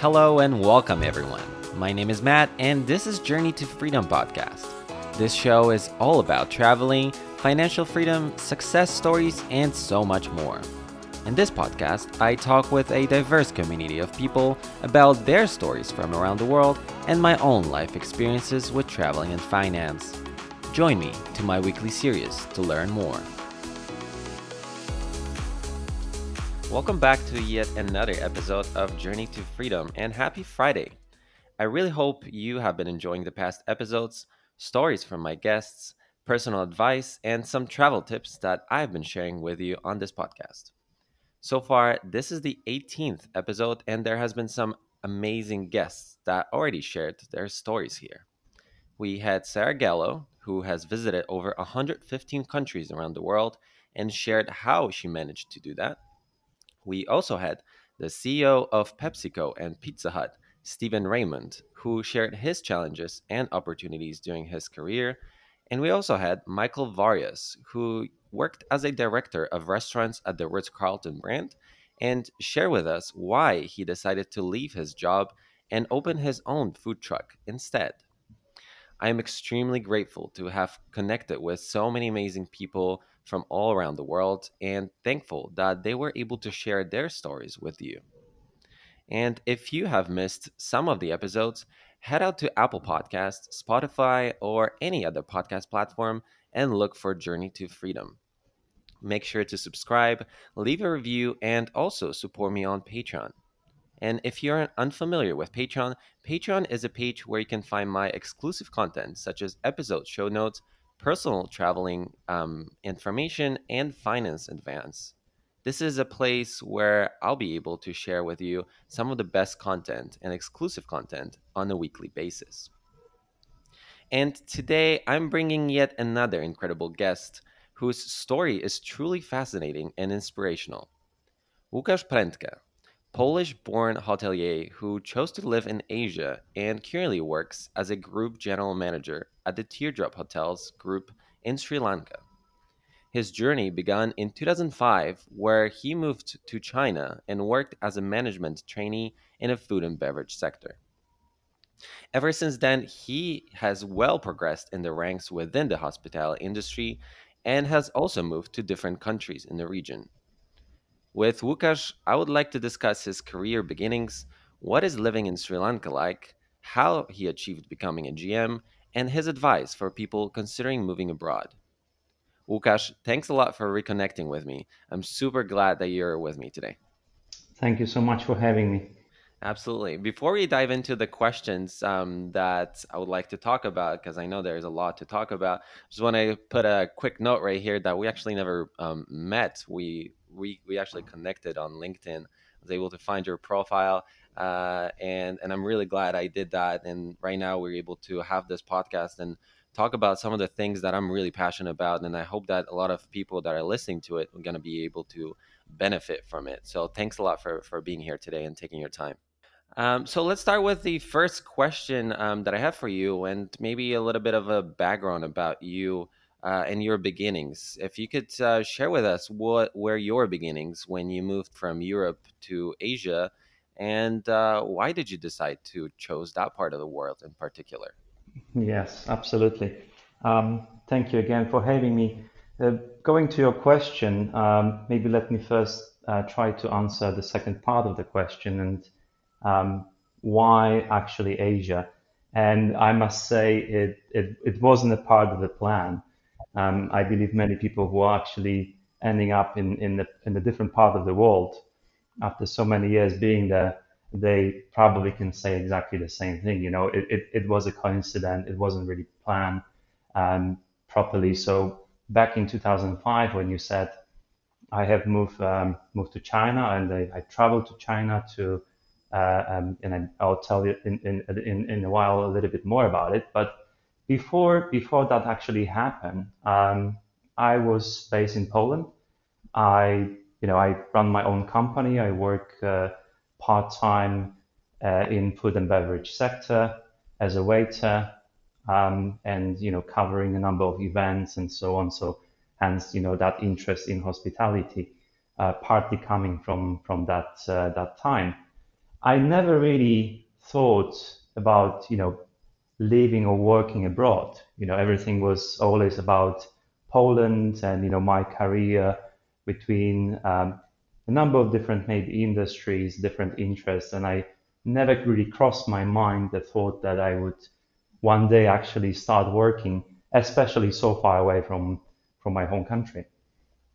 Hello and welcome, everyone. My name is Matt, and this is Journey to Freedom podcast. This show is all about traveling, financial freedom, success stories, and so much more. In this podcast, I talk with a diverse community of people about their stories from around the world and my own life experiences with traveling and finance. Join me to my weekly series to learn more. Welcome back to yet another episode of Journey to Freedom and happy Friday. I really hope you have been enjoying the past episodes, stories from my guests, personal advice, and some travel tips that I've been sharing with you on this podcast. So far, this is the 18th episode, and there has been some amazing guests that already shared their stories here. We had Sarah Gallo, who has visited over 115 countries around the world and shared how she managed to do that. We also had the CEO of PepsiCo and Pizza Hut, Stephen Raymond, who shared his challenges and opportunities during his career. And we also had Michael Varias, who worked as a director of restaurants at the Ritz Carlton brand and share with us why he decided to leave his job and open his own food truck instead. I am extremely grateful to have connected with so many amazing people from all around the world and thankful that they were able to share their stories with you. And if you have missed some of the episodes, head out to Apple Podcasts, Spotify, or any other podcast platform and look for Journey to Freedom. Make sure to subscribe, leave a review, and also support me on Patreon. And if you're unfamiliar with Patreon, Patreon is a page where you can find my exclusive content, such as episode show notes, personal traveling um, information, and finance advance. This is a place where I'll be able to share with you some of the best content and exclusive content on a weekly basis. And today I'm bringing yet another incredible guest whose story is truly fascinating and inspirational. Łukasz Prędka Polish born hotelier who chose to live in Asia and currently works as a group general manager at the Teardrop Hotels Group in Sri Lanka. His journey began in 2005, where he moved to China and worked as a management trainee in a food and beverage sector. Ever since then, he has well progressed in the ranks within the hospitality industry and has also moved to different countries in the region. With Łukasz, I would like to discuss his career beginnings, what is living in Sri Lanka like, how he achieved becoming a GM, and his advice for people considering moving abroad. Łukasz, thanks a lot for reconnecting with me. I'm super glad that you're with me today. Thank you so much for having me. Absolutely. Before we dive into the questions um, that I would like to talk about, because I know there's a lot to talk about, just want to put a quick note right here that we actually never um, met. We we we actually connected on LinkedIn. I was able to find your profile, uh, and and I'm really glad I did that. And right now we're able to have this podcast and talk about some of the things that I'm really passionate about. And I hope that a lot of people that are listening to it are going to be able to benefit from it. So thanks a lot for for being here today and taking your time. Um, so let's start with the first question um, that I have for you, and maybe a little bit of a background about you uh, and your beginnings. If you could uh, share with us what were your beginnings when you moved from Europe to Asia, and uh, why did you decide to choose that part of the world in particular? Yes, absolutely. Um, thank you again for having me. Uh, going to your question, um, maybe let me first uh, try to answer the second part of the question and um, why actually Asia. And I must say it, it, it wasn't a part of the plan. Um, I believe many people who are actually ending up in, in, the, in a different part of the world after so many years being there, they probably can say exactly the same thing. You know, it, it, it was a coincidence. It wasn't really planned um, properly. So back in 2005, when you said I have moved um, moved to China and I, I traveled to China to, uh, um, and I, will tell you in, in, in, in a while a little bit more about it. But before before that actually happened, um, I was based in Poland. I you know I run my own company. I work uh, part time uh, in food and beverage sector as a waiter, um, and you know covering a number of events and so on. So hence you know that interest in hospitality, uh, partly coming from from that uh, that time. I never really thought about, you know, living or working abroad. You know, everything was always about Poland and, you know, my career between um, a number of different maybe industries, different interests, and I never really crossed my mind the thought that I would one day actually start working, especially so far away from from my home country.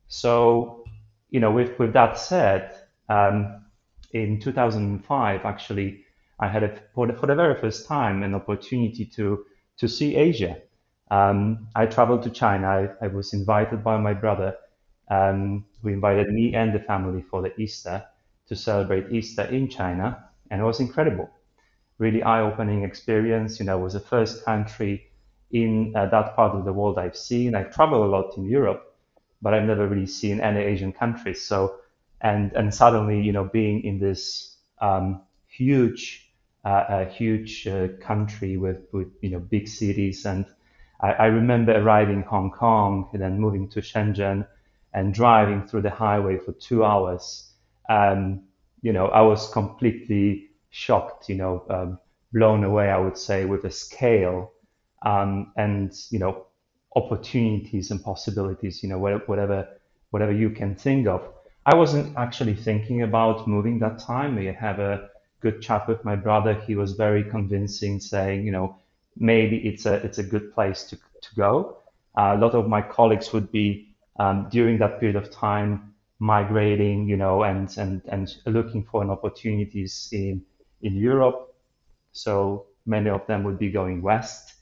So, you know, with with that said, um, in 2005, actually, I had a, for, the, for the very first time an opportunity to to see Asia. Um, I traveled to China. I, I, was invited by my brother, um, who invited me and the family for the Easter to celebrate Easter in China, and it was incredible. Really eye-opening experience. You know, it was the first country in uh, that part of the world I've seen. I travel a lot in Europe, but I've never really seen any Asian countries. So, and and suddenly, you know, being in this um, huge, uh, a huge uh, country with with you know big cities, and I, I remember arriving in Hong Kong and then moving to Shenzhen and driving through the highway for two hours. Um, you know, I was completely shocked. You know, um, blown away. I would say with the scale um, and you know opportunities and possibilities. You know, whatever whatever you can think of. I wasn't actually thinking about moving that time. We have a good chat with my brother. He was very convincing, saying, you know, maybe it's a it's a good place to to go. Uh, a lot of my colleagues would be um, during that period of time migrating, you know, and and and looking for an opportunities in in Europe. So many of them would be going west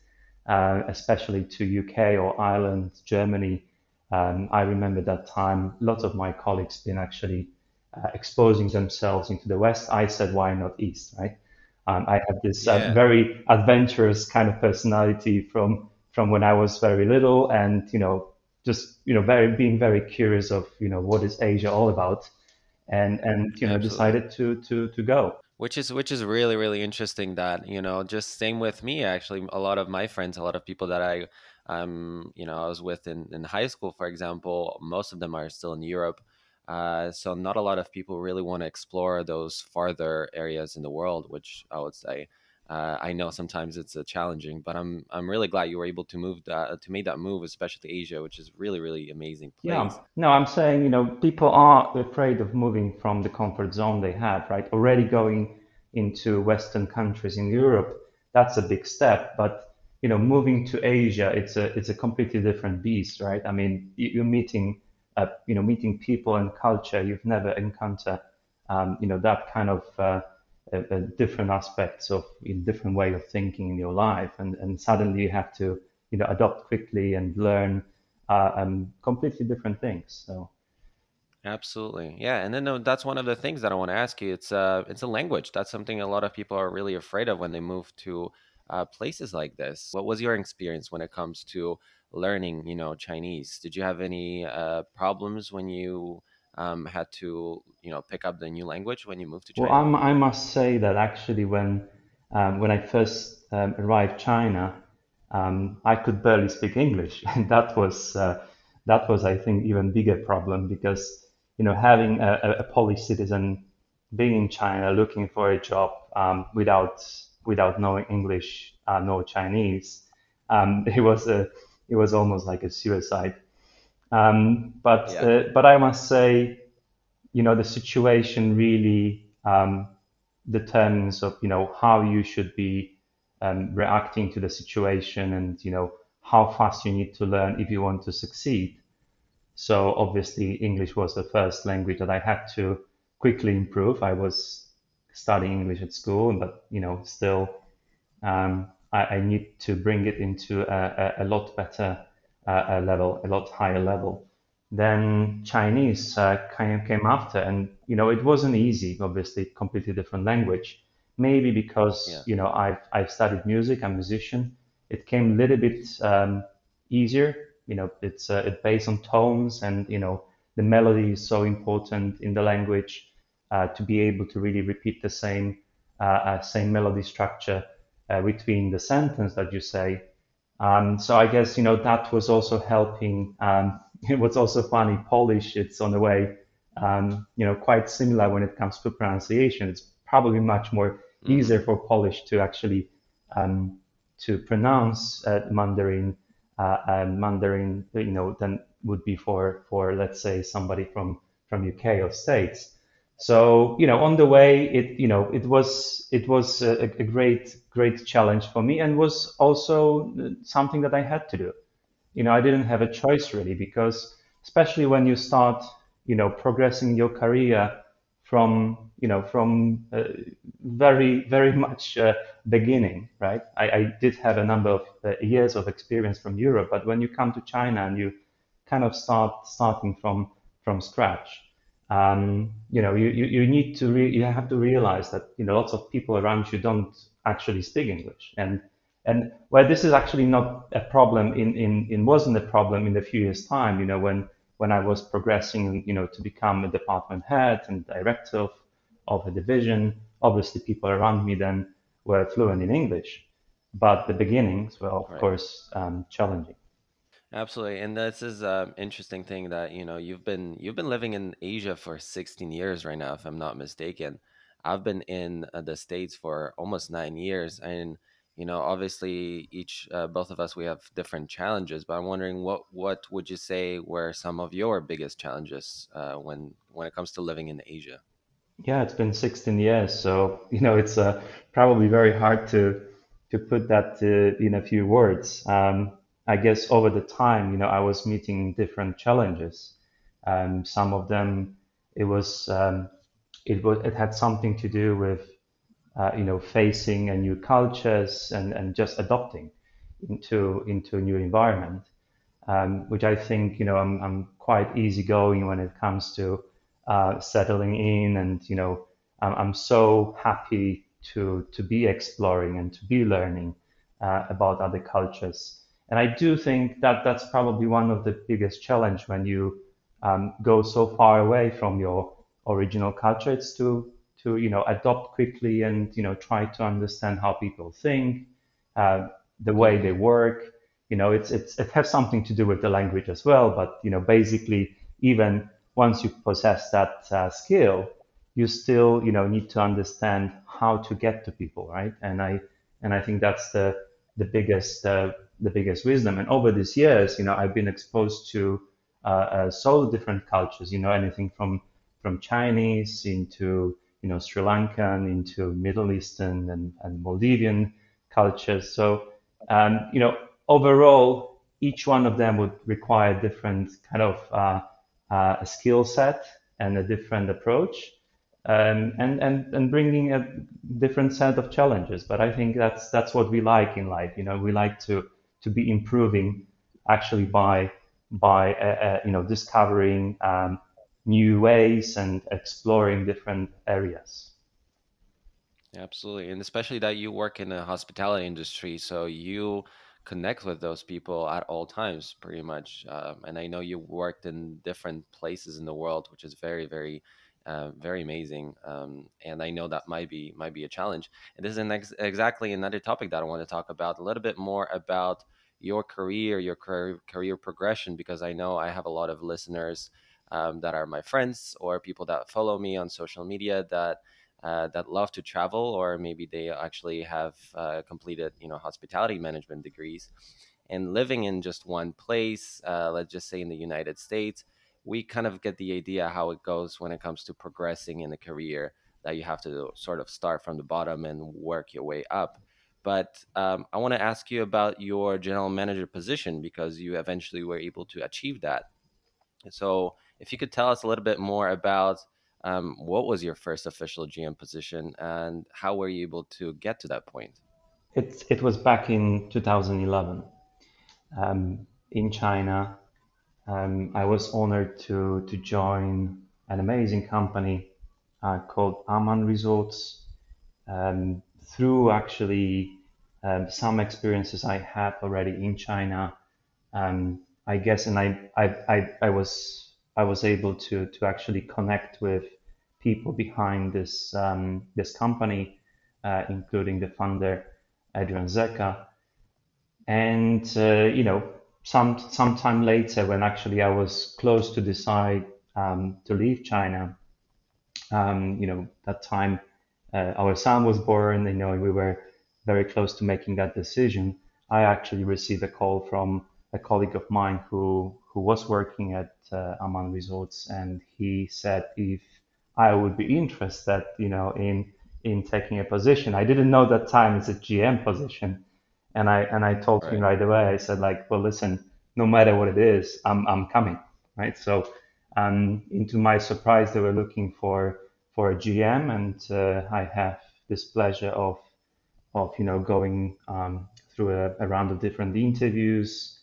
uh, especially to UK or Ireland, Germany. Um, I remember that time, lots of my colleagues been actually uh, exposing themselves into the West. I said, why not East, right? Um, I have this uh, yeah. uh, very adventurous kind of personality from from when I was very little, and you know, just you know, very being very curious of you know what is Asia all about, and and you know, Absolutely. decided to to to go which is which is really really interesting that you know just same with me actually a lot of my friends a lot of people that i um you know i was with in, in high school for example most of them are still in europe uh, so not a lot of people really want to explore those farther areas in the world which i would say uh, I know sometimes it's uh, challenging, but I'm I'm really glad you were able to move that to make that move, especially to Asia, which is really really amazing place. Yeah, no, I'm saying you know people are afraid of moving from the comfort zone they have, right? Already going into Western countries in Europe, that's a big step, but you know moving to Asia, it's a it's a completely different beast, right? I mean, you're meeting uh, you know meeting people and culture you've never encountered, um, you know that kind of uh, a, a different aspects of a different way of thinking in your life, and and suddenly you have to you know adopt quickly and learn uh, um, completely different things. So. Absolutely, yeah, and then that's one of the things that I want to ask you. It's uh, it's a language. That's something a lot of people are really afraid of when they move to uh, places like this. What was your experience when it comes to learning, you know, Chinese? Did you have any uh, problems when you um, had to you know pick up the new language when you moved to China? Well, I'm, i must say that actually when um, when I first um, arrived China, um, I could barely speak English, and that was uh, that was I think even bigger problem because you know having a, a Polish citizen being in China looking for a job um, without without knowing English, uh, no Chinese, um, it was a it was almost like a suicide. Um, but yeah. uh, but I must say, you know, the situation really um, determines of you know how you should be um, reacting to the situation and you know how fast you need to learn if you want to succeed. So obviously English was the first language that I had to quickly improve. I was studying English at school, but you know still um, I, I, need to bring it into a, a, a lot better uh, level, a lot higher level. Then Chinese uh, kind of came after, and you know it wasn't easy. Obviously, completely different language. Maybe because yeah. you know I've I've studied music, I'm a musician. It came a little bit um, easier. You know, it's uh, it's based on tones, and you know the melody is so important in the language uh, to be able to really repeat the same uh, uh same melody structure uh, between the sentence that you say um, so I guess you know that was also helping. Um, it was also funny. Polish, it's on the way, um, you know, quite similar when it comes to pronunciation. It's probably much more Mm-hmm. easier for Polish to actually um, to pronounce uh, Mandarin uh, uh, Mandarin, you know, than would be for for let's say somebody from from UK or States. So you know, on the way, it you know, it was it was a, a great great challenge for me, and was also something that I had to do you know, I didn't have a choice really because especially when you start, you know, progressing your career from, you know, from uh, very, very much uh, beginning, right? I, I did have a number of uh, years of experience from Europe, but when you come to China and you kind of start starting from from scratch, um, you know, you, you, you need to re you have to realize that, you know, lots of people around you don't actually speak English. And and where this is actually not a problem in, in, in wasn't a problem in a few years time, you know, when when I was progressing, you know, to become a department head and director of, of a division, obviously people around me then were fluent in English, but the beginnings were of Right. course um, challenging. Absolutely. And this is an interesting thing that, you know, you've been you've been living in Asia for 16 years right now, if I'm not mistaken. I've been in uh, the States for almost nine years, and you know, obviously each uh, both of us we have different challenges, but I'm wondering what what would you say were some of your biggest challenges uh, when when it comes to living in Asia? Yeah, it's been 16 years, so you know it's uh, probably very hard to to put that uh, in a few words. Um, I guess over the time, you know, I was meeting different challenges. Um, some of them, it was um, it was it had something to do with uh, you know facing a new cultures and and just adopting into into a new environment um, which I think you know I'm, I'm quite easygoing when it comes to uh, settling in, and you know I'm, I'm so happy to to be exploring and to be learning uh, about other cultures. And I do think that that's probably one of the biggest challenge when you um, go so far away from your original culture. It's to to you know adopt quickly and you know try to understand how people think, uh, the way they work you know it's it's it has something to do with the language as well but you know basically even once you possess that uh, skill you still you know need to understand how to get to people right and i and i think that's the the biggest uh, the biggest wisdom and over these years you know i've been exposed to uh, uh, so different cultures you know anything from from chinese into you know sri lankan into middle eastern and, and maldivian cultures so um, you know overall, each one of them would require a different kind of uh, uh, skill set and a different approach, um, and and and bringing a different set of challenges. But I think that's that's what we like in life. You know, we like to to be improving actually by by uh, uh, you know discovering um, new ways and exploring different areas. Absolutely. And especially that you work in the hospitality industry, so you connect with those people at all times, pretty much. Um, and I know you worked in different places in the world, which is very, very, uh, very amazing. Um, and I know that might be might be a challenge. And this is an ex- exactly another topic that I want to talk about a little bit more about your career, your career, career progression, because I know I have a lot of listeners um, that are my friends or people that follow me on social media that uh, that love to travel, or maybe they actually have uh, completed, you know, hospitality management degrees, and living in just one place. Uh, let's just say in the United States, we kind of get the idea how it goes when it comes to progressing in a career. That you have to sort of start from the bottom and work your way up. But um, I want to ask you about your general manager position because you eventually were able to achieve that. So, if you could tell us a little bit more about um, what was your first official GM position and how were you able to get to that point? It it was back in 2011 um, in China. Um, I was honored to to join an amazing company uh, called Aman Resorts um, through actually um, some experiences I had already in China. Um, I guess, and I, I I I was I was able to to actually connect with people behind this um, this company, uh, including the founder Adrian Zecha, and uh, you know some some time later when actually I was close to decide um, to leave China um, you know, that time uh, our son was born, you know, we were very close to making that decision, I actually received a call from a colleague of mine who who was working at uh, Aman Resorts, and he said if I would be interested, you know, in in taking a position. I didn't know that time it's a GM position, and I and I told him Right. right away. I said like, well, listen, no matter what it is, I'm I'm coming, right? So, um, into my surprise, they were looking for for a GM, and uh, I have this pleasure of of you know going um, through a, a round of different interviews,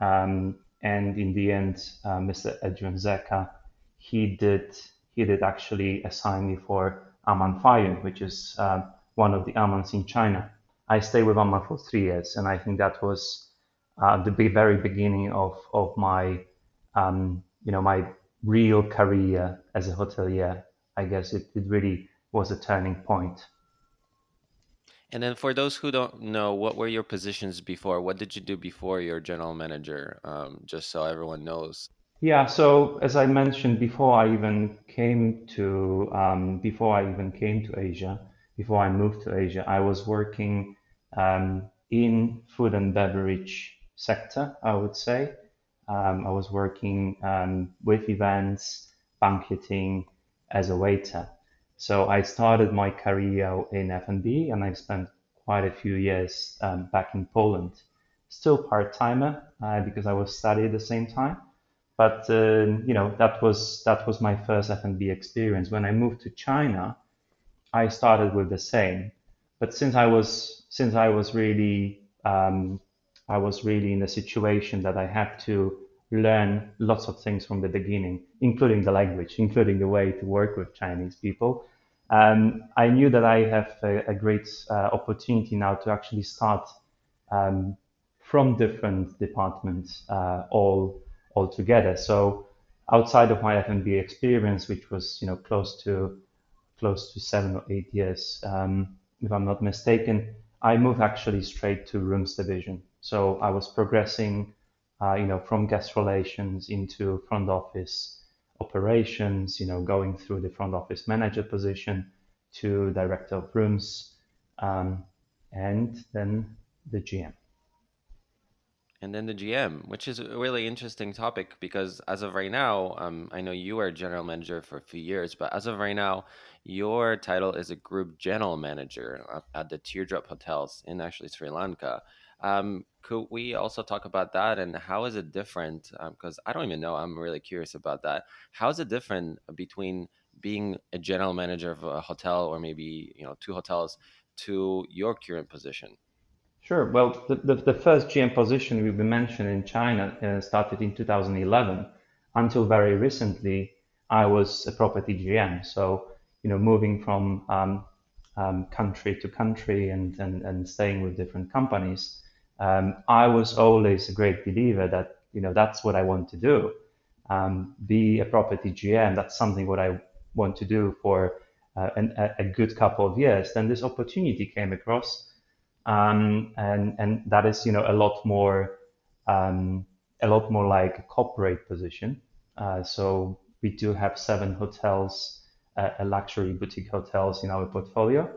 um, and in the end, uh, Mr. Adrian Zecha, he did he did actually assign me for Amanfayun, which is uh, one of the Amans in China. I stayed with Aman for three years, and I think that was uh, the very beginning of of my um, you know my real career as a hotelier. I guess it, it really was a turning point. And then for those who don't know, what were your positions before? What did you do before your general manager? Um, just so everyone knows. Yeah, so as I mentioned before, I even came to um, before I even came to Asia, before I moved to Asia, I was working um, in food and beverage sector, I would say. Um, I was working um, with events, banqueting as a waiter. So I started my career in F&B, and I spent quite a few years um, back in Poland. Still part-timer uh, because I was studying at the same time but uh, you know that was that was my first F&B experience. When I moved to China, I started with the same. But since I was since I was really um, I was really in a situation that I had to learn lots of things from the beginning, including the language, including the way to work with Chinese people. Um, I knew that I have a, a great uh, opportunity now to actually start um, from different departments uh, all all together. So outside of my F&B experience, which was you know close to close to seven or eight years, um, if I'm not mistaken, I moved actually straight to rooms division. So I was progressing, uh, you know, from guest relations into front office operations, you know, going through the front office manager position to director of rooms, um, and then the GM. And then the GM, which is a really interesting topic because as of right now, um, I know you were general manager for a few years, but as of right now, your title is a group general manager at the Teardrop Hotels in actually Sri Lanka. Um, could we also talk about that and how is it different? Because I don't even know. I'm really curious about that. How is it different between being a general manager of a hotel or maybe, you know, two hotels to your current position? Sure. Well, the, the, the first GM position we've been mentioned in China uh, started in 2011. Until very recently, I was a property GM. So, you know, moving from um, um, country to country and, and, and staying with different companies, um, I was always a great believer that, you know, that's what I want to do. Um, be a property GM. That's something what I want to do for uh, an, a, good couple of years. Then this opportunity came across um, and and that is you know a lot more um, a lot more like a corporate position. Uh, so we do have seven hotels, luxury boutique hotels in our portfolio,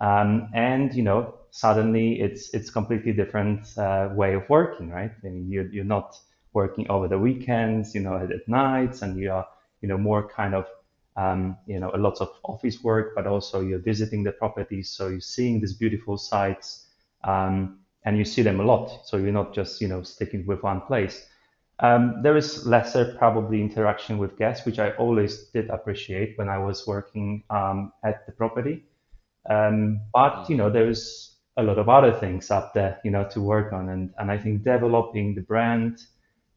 um, and you know suddenly it's it's completely different uh, way of working, right? I mean you're you're not working over the weekends, you know, at, at nights, and you are you know more kind of um, you know, a lot of office work, but also you're visiting the properties. So you're seeing these beautiful sites um, and you see them a lot. So you're not just, you know, sticking with one place. Um, there is lesser probably interaction with guests, which I always did appreciate when I was working um, at the property. Um, but, you know, hmm there's a lot of other things up there, you know, to work on. And, and I think developing the brand,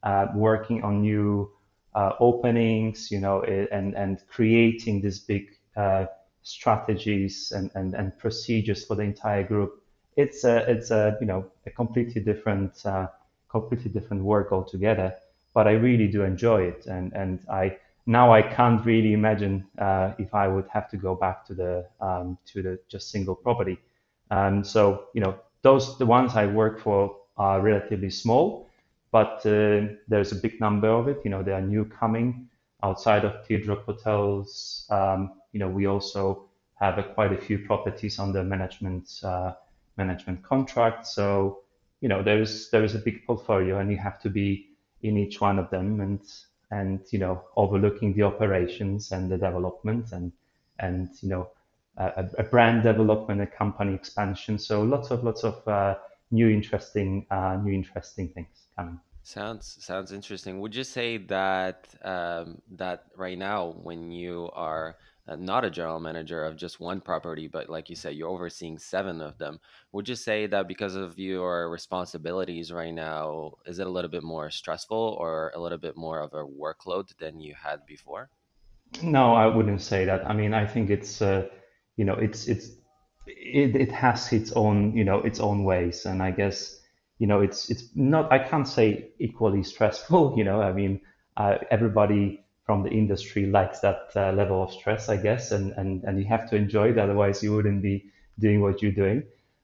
uh, working on new uh, openings, you know, eh, and and creating these big uh, strategies and, and and procedures for the entire group. It's a it's a you know a completely different uh, completely different work altogether. But I really do enjoy it, and and I now I can't really imagine uh, if I would have to go back to the um, to the just single property. Um, so you know those the ones I work for are relatively small, but uh, there's a big number of it. You know, there are new coming outside of teardrop hotels. Um, you know, we also have a, quite a few properties under management uh, management contract. So you know there is there is a big portfolio, and you have to be in each one of them, and and you know overlooking the operations and the development, and and you know a, a brand development, a company expansion. So lots of lots of uh, new interesting uh, new interesting things coming. Sounds sounds interesting. Would you say that um, that right now, when you are not a general manager of just one property, but like you said, you're overseeing seven of them, would you say that because of your responsibilities right now, is it a little bit more stressful or a little bit more of a workload than you had before? No, I wouldn't say that. I mean, I think it's uh, you know it's it's it, it has its own you know its own ways, and I guess you know it's it's not I can't say equally stressful. You know, I mean, uh, everybody from the industry likes that uh, level of stress, I guess, and, and and you have to enjoy it. Otherwise, you wouldn't be doing what you're doing.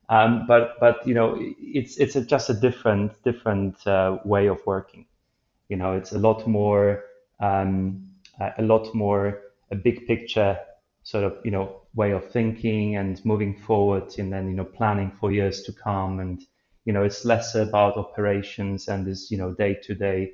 Um, but but you know, it's it's a, just a different different uh, way of working. You know, it's a lot more um, a lot more a big picture sort of you know way of thinking and moving forward, and then you know planning for years to come and you know, it's less about operations and this, you know, day to day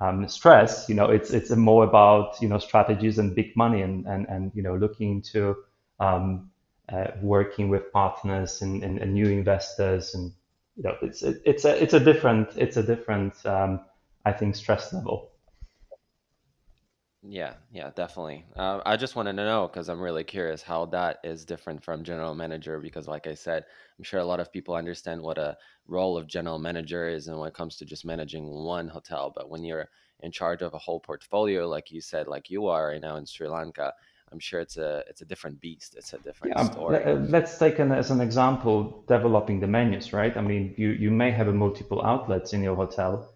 um, stress. You know, it's it's more about you know strategies and big money and and and you know looking into um, uh, working with partners and, and, and, new investors and you know it's it, it's a it's a different it's a different um, I think stress level. Yeah, yeah, definitely. Uh, I just wanted to know because I'm really curious how that is different from general manager. Because, like I said, I'm sure a lot of people understand what a role of general manager is and when it comes to just managing one hotel. But when you're in charge of a whole portfolio, like you said, like you are right now in Sri Lanka, I'm sure it's a it's a different beast. It's a different Yeah, story. uh, let's take an, as an example developing the menus, right? I mean, you you may have a multiple outlets in your hotel,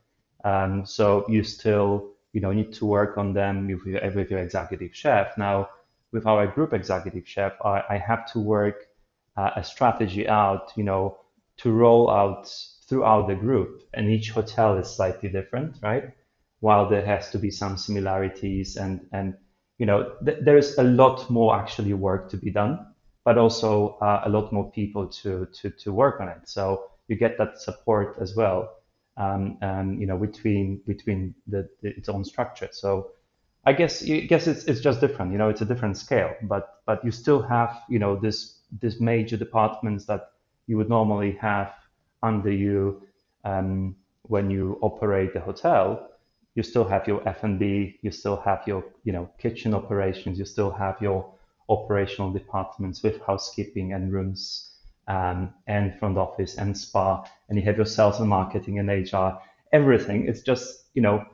um, so you still you know need to work on them with your, with your executive chef. Now, with our group executive chef, I, I have to work uh, a strategy out, you know, to roll out throughout the group, and each hotel is slightly different, right? While there has to be some similarities, and and you know, th- there's a lot more actually work to be done, but also uh, a lot more people to to to work on it. So you get that support as well um, um, you know, between between the, the, its own structure. So I guess I guess it's it's just different. You know, it's a different scale, but but you still have you know this this major departments that you would normally have under you um, when you operate the hotel. You still have your F&B, you still have your you know kitchen operations, you still have your operational departments with housekeeping and rooms um, and front office and spa, and you have your sales and marketing and HR, everything. It's just, you know,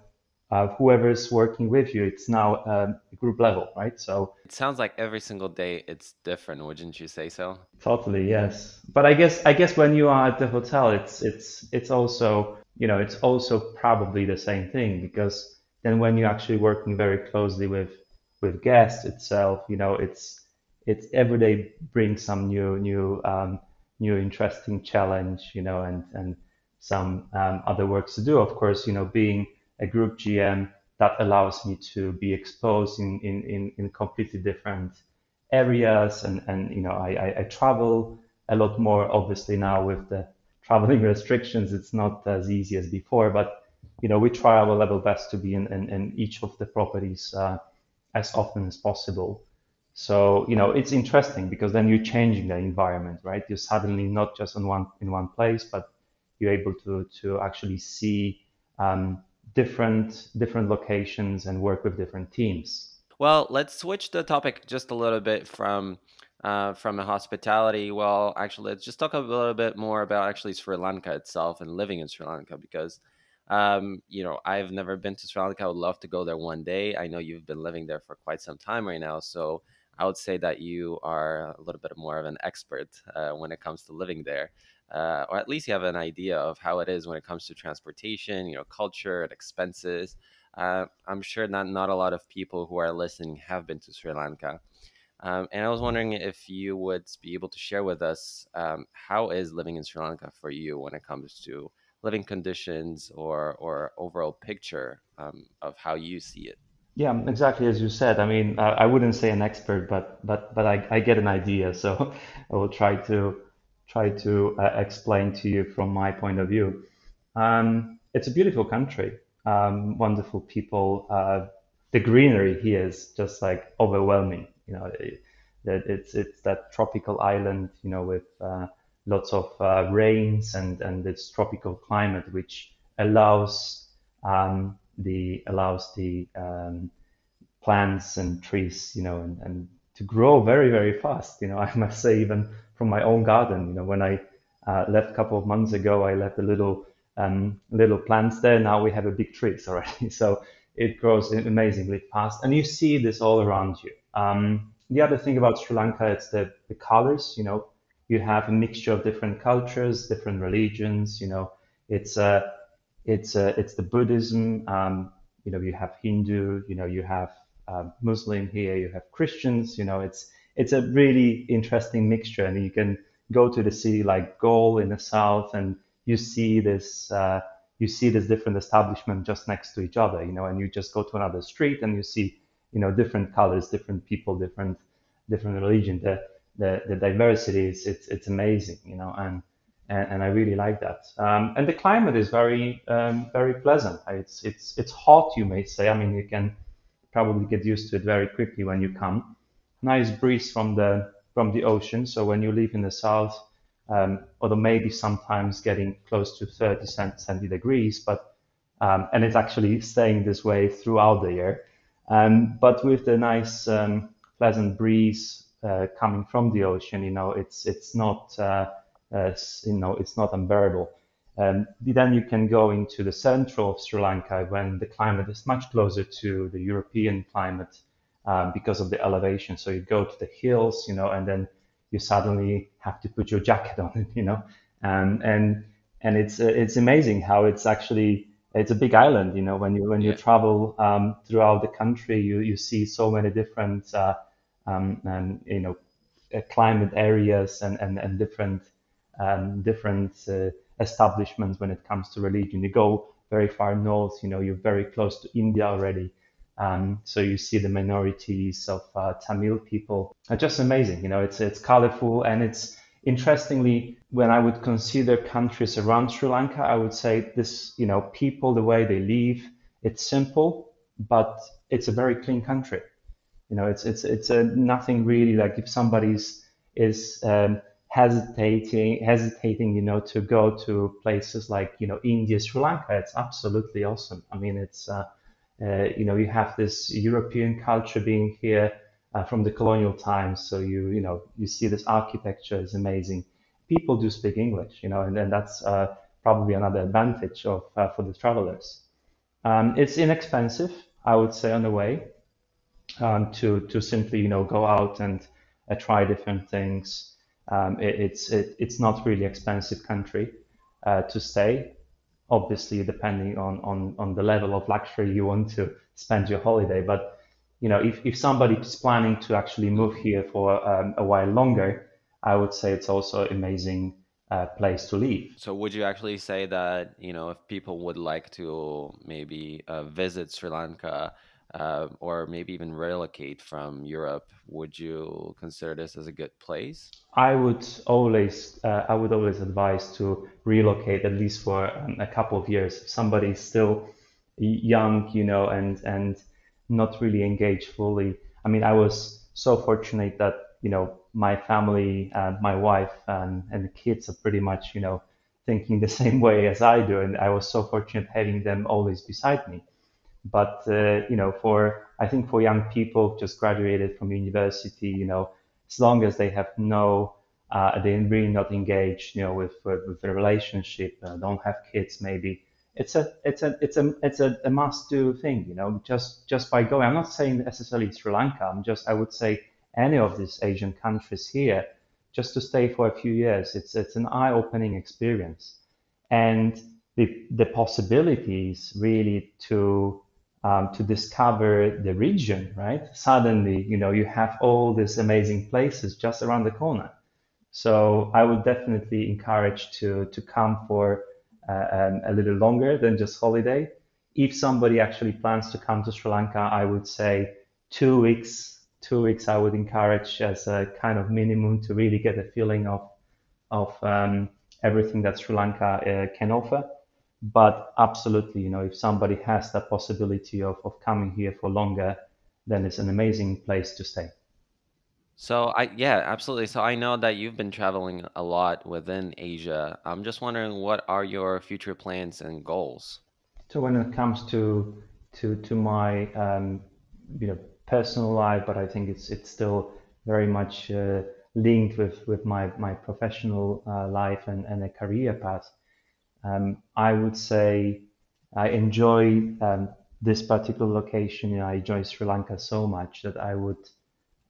uh, whoever is working with you, it's now um, group level, right? So it sounds like every single day it's different, wouldn't you say so? Totally, yes. But I guess I guess when you are at the hotel, it's it's it's also you know it's also probably the same thing because then when you're actually working very closely with with guests itself, you know, it's it's every day brings some new new um, new interesting challenge, you know, and and some um, other works to do. Of course, you know, being a group GM that allows me to be exposed in in in, in completely different areas, and and you know, I, I I travel a lot more. Obviously now with the traveling restrictions, it's not as easy as before, but you know, we try our level best to be in, in, in each of the properties uh, as often as possible. So, you know, it's interesting because then you're changing the environment, right? You're suddenly not just in one in one place, but you're able to to actually see um, different different locations and work with different teams. Well, let's switch the topic just a little bit from uh, from the hospitality. Well, actually, let's just talk a little bit more about actually Sri Lanka itself and living in Sri Lanka because um, you know, I've never been to Sri Lanka. I would love to go there one day. I know you've been living there for quite some time right now, so I would say that you are a little bit more of an expert uh, when it comes to living there, uh, or at least you have an idea of how it is when it comes to transportation, you know, culture and expenses. Uh, I'm sure that not a lot of people who are listening have been to Sri Lanka. Um, and I was wondering if you would be able to share with us um, how is living in Sri Lanka for you when it comes to living conditions or or overall picture um, of how you see it. Yeah, exactly as you said. I mean, I, I wouldn't say an expert, but but but I, I get an idea. So I will try to try to uh, explain to you from my point of view. Um, it's a beautiful country, um, wonderful people. Uh, the greenery here is just like overwhelming. You know, it, it's it's that tropical island, you know, with uh, lots of uh, rains and and its tropical climate, which allows um, the allows the um, plants and trees, you know, and, and to grow very, very fast. You know, I must say, even from my own garden, you know, when I uh, left a couple of months ago, I left a little um, little plants there. Now we have a big trees already. So it grows amazingly fast, and you see this all around you. Um, the other thing about Sri Lanka, it's the, the colors. You know, you have a mixture of different cultures, different religions. You know, it's uh, it's uh, it's the Buddhism. Um, you know, you have Hindu. You know, you have um, Muslim here, you have Christians. You know, it's it's a really interesting mixture, and you can go to the city like Galle in the south, and you see this uh, you see this different establishment just next to each other. You know, and you just go to another street and you see you know different colors, different people, different different religion. The the, the diversity is it's it's amazing. You know, and and, and I really like that. Um, and the climate is very um, very pleasant. It's it's it's hot, you may say. I mean, you can probably get used to it very quickly when you come. Nice breeze from the from the ocean. So when you live in the south, um, although maybe sometimes getting close to 30 centi degrees, but um, and it's actually staying this way throughout the year. Um, but with the nice um, pleasant breeze uh, coming from the ocean, you know, it's it's not uh, uh, you know it's not unbearable. Um, then you can go into the central of Sri Lanka when the climate is much closer to the European climate um, because of the elevation. So you go to the hills, you know, and then you suddenly have to put your jacket on, you know, um, and and it's uh, it's amazing how it's actually it's a big island, you know. When you when you travel um, throughout the country, you you see so many different uh, um, and you know uh, climate areas and and, and different um, different uh, establishments when it comes to religion. You go very far north, you know, you're very close to India already. Um, so you see the minorities of uh, Tamil people. are just amazing, you know. It's it's colorful and it's interestingly when I would consider countries around Sri Lanka, I would say this, you know, people the way they live, it's simple, but it's a very clean country. You know, it's it's it's a nothing really like if somebody's is um, hesitating hesitating, you know, to go to places like you know India, Sri Lanka. It's absolutely awesome. I mean, it's uh, uh, you know you have this European culture being here uh, from the colonial times, so you you know you see this architecture is amazing. People do speak English, you know, and then that's uh, probably another advantage of uh, for the travelers. Um, it's inexpensive, I would say, on the way um, to to simply you know go out and uh, try different things. Um, it, it's it, it's not really expensive country uh, to stay. Obviously, depending on, on on the level of luxury you want to spend your holiday. But you know, if if somebody is planning to actually move here for um, a while longer, I would say it's also amazing uh, place to live. So would you actually say that, you know, if people would like to maybe uh, visit Sri Lanka uh, or maybe even relocate from Europe, would you consider this as a good place? I would always uh, I would always advise to relocate at least for um, a couple of years. If somebody is still young, you know, and and not really engaged fully. I mean, I was so fortunate that you know my family, uh, my wife, and and the kids are pretty much you know thinking the same way as I do, and I was so fortunate having them always beside me. But uh, you know, for I think for young people just graduated from university, you know, as long as they have no, uh, they're really not engaged, you know, with with, with the relationship, uh, don't have kids, maybe it's a it's a it's a it's a, a must do thing, you know, just just by going. I'm not saying necessarily Sri Lanka. I'm just I would say any of these Asian countries here, just to stay for a few years. It's it's an eye opening experience and the, the possibilities really to um, to discover the region, right? Suddenly, you know, you have all these amazing places just around the corner. So I would definitely encourage to to come for uh, um, a little longer than just holiday. if somebody actually plans to come to Sri Lanka, I would say two weeks. Two weeks I would encourage as a kind of minimum to really get a feeling of of um, everything that Sri Lanka uh, can offer. But absolutely, you know, if somebody has the possibility of, of coming here for longer, then it's an amazing place to stay. So I yeah, absolutely. So I know that you've been traveling a lot within Asia. I'm just wondering what are your future plans and goals? So when it comes to to to my um, you know personal life, but I think it's it's still very much uh, linked with with my my professional uh, life and and a career path. Um, I would say I enjoy um, this particular location. You know, I enjoy Sri Lanka so much that I would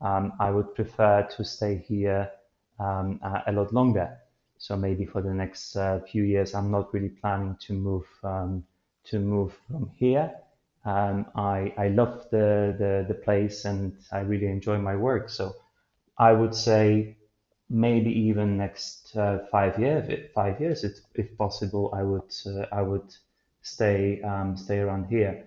um, I would prefer to stay here um, a, a lot longer. So maybe for the next uh, few years, I'm not really planning to move um, to move from here. Um, I I love the, the the place and I really enjoy my work. So I would say maybe even next uh, five years, five years, if, if possible, I would uh, I would stay um, stay around here.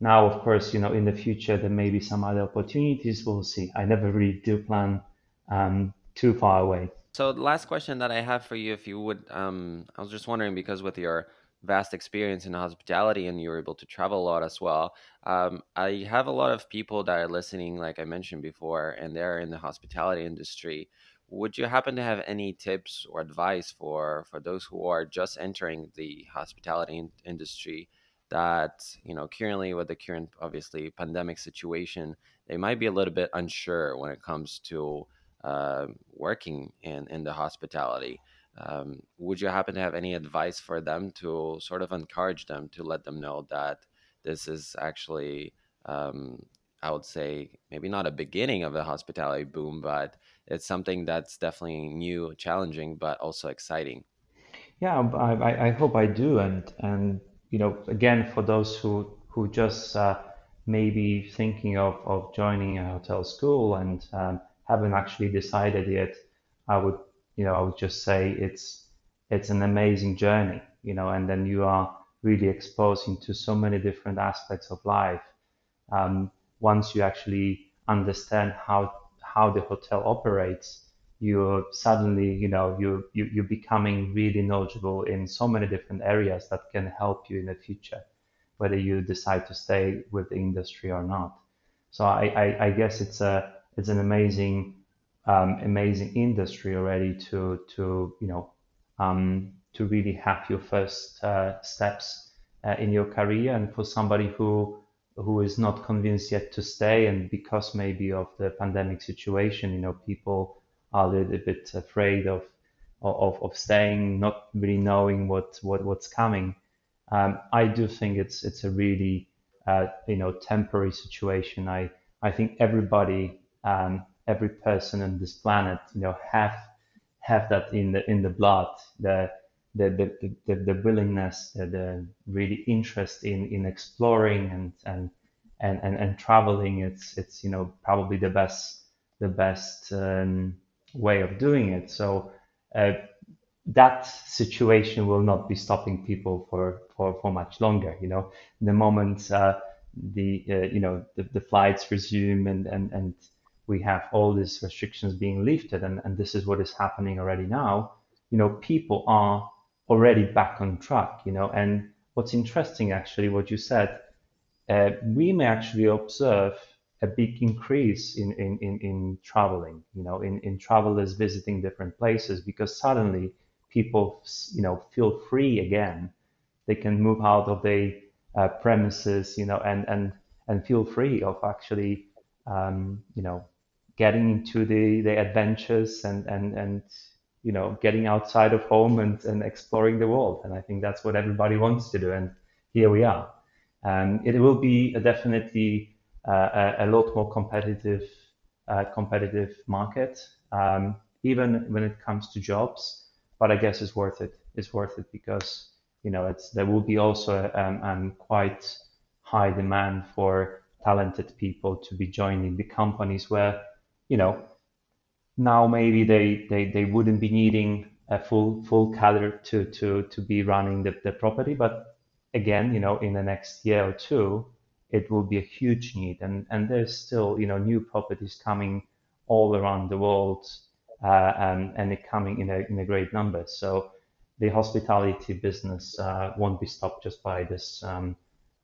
Now, of course, you know, in the future there may be some other opportunities. We'll see. I never really do plan um, too far away. So the last question that I have for you, if you would, um, I was just wondering because with your vast experience in hospitality and you're able to travel a lot as well. Um, I have a lot of people that are listening, like I mentioned before, and they're in the hospitality industry. Would you happen to have any tips or advice for for those who are just entering the hospitality in- industry that you know currently with the current obviously pandemic situation they might be a little bit unsure when it comes to uh, working in in the hospitality um, would you happen to have any advice for them to sort of encourage them to let them know that this is actually um, i would say maybe not a beginning of a hospitality boom but it's something that's definitely new challenging but also exciting Yeah, I, I I hope I do. And and you know, again, for those who who just uh, maybe thinking of of joining a hotel school and um, haven't actually decided yet, I would you know I would just say it's it's an amazing journey. You know, and then you are really exposed to so many different aspects of life. Um, once you actually understand how how the hotel operates you're suddenly, you know, you, you you're becoming really knowledgeable in so many different areas that can help you in the future, whether you decide to stay with the industry or not. So I, I, I guess it's a it's an amazing um, amazing industry already to to you know um, to really have your first uh, steps uh, in your career and for somebody who who is not convinced yet to stay and because maybe of the pandemic situation you know people are a little bit afraid of of, of staying, not really knowing what, what what's coming. Um, I do think it's it's a really uh, you know temporary situation. I I think everybody, um, every person on this planet, you know, have have that in the in the blood. The the the, the, the willingness, the, the really interest in in exploring and and and and, and traveling. It's it's you know probably the best the best. Um, way of doing it. So uh, that situation will not be stopping people for, for, for much longer. You know, the moment uh, the uh, you know the, the flights resume and, and and we have all these restrictions being lifted, and, and this is what is happening already now. You know, people are already back on track. You know, and what's interesting actually, what you said, uh, we may actually observe a big increase in, in, in, in traveling, you know, in, in travelers visiting different places because suddenly people, you know, feel free again. They can move out of their uh, premises, you know, and, and, and feel free of actually, um, you know, getting into the, the adventures and, and, and, you know, getting outside of home and, and exploring the world. And I think that's what everybody wants to do. And here we are. And it will be a definitely a, a, lot more competitive uh, competitive market, um, even when it comes to jobs. But I guess it's worth it. It's worth it because you know it's there will be also um, um, quite high demand for talented people to be joining the companies where you know now maybe they they, they wouldn't be needing a full full cadre to to to be running the, the property but again, you know, in the next year or two, it will be a huge need. And, and there's still, you know, new properties coming all around the world uh, and, and it coming in a, in a great number. So the hospitality business uh, won't be stopped just by this, um,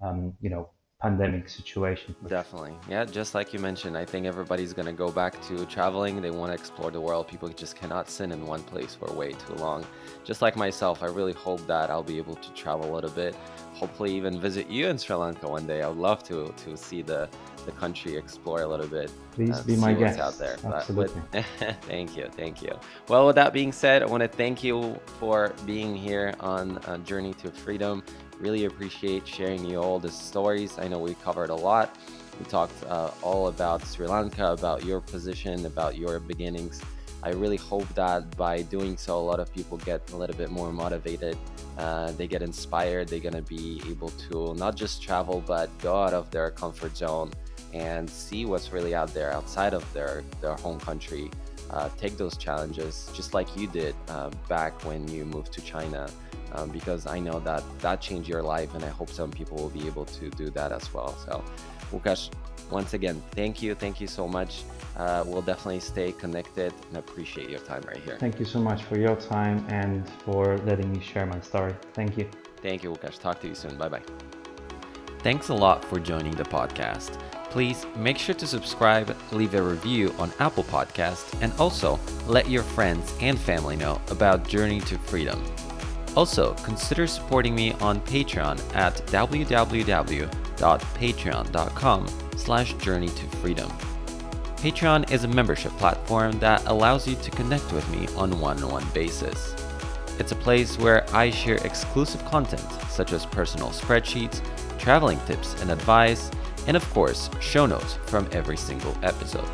um, you know, pandemic situation. Definitely. Yeah, just like you mentioned, I think everybody's going to go back to traveling. They want to explore the world. People just cannot sit in one place for way too long. Just like myself, I really hope that I'll be able to travel a little bit. Hopefully, even visit you in Sri Lanka one day. I would love to to see the the country, explore a little bit. Please uh, be my guest. out there. Absolutely. With, thank you, thank you. Well, with that being said, I want to thank you for being here on Journey to Freedom. Really appreciate sharing you all the stories. I know we covered a lot. We talked uh, all about Sri Lanka, about your position, about your beginnings. I really hope that by doing so, a lot of people get a little bit more motivated. Uh, they get inspired. They're going to be able to not just travel, but go out of their comfort zone and see what's really out there outside of their, their home country. Uh, take those challenges, just like you did uh, back when you moved to China um, because I know that that changed your life, and I hope some people will be able to do that as well. So, Łukasz, once again, thank you, thank you so much. Uh, we'll definitely stay connected and appreciate your time right here. Thank you so much for your time and for letting me share my story. Thank you. Thank you, Łukasz. Talk to you soon. Bye bye. Thanks a lot for joining the podcast. Please make sure to subscribe, leave a review on Apple Podcast, and also let your friends and family know about Journey to Freedom. Also, consider supporting me on Patreon at www.patreon.com slash journey to freedom. Patreon is a membership platform that allows you to connect with me on one-on-one basis. It's a place where I share exclusive content such as personal spreadsheets, traveling tips and advice, and of course, show notes from every single episode.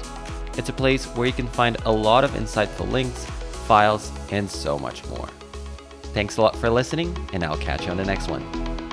It's a place where you can find a lot of insightful links, files, and so much more. Thanks a lot for listening, and I'll catch you on the next one.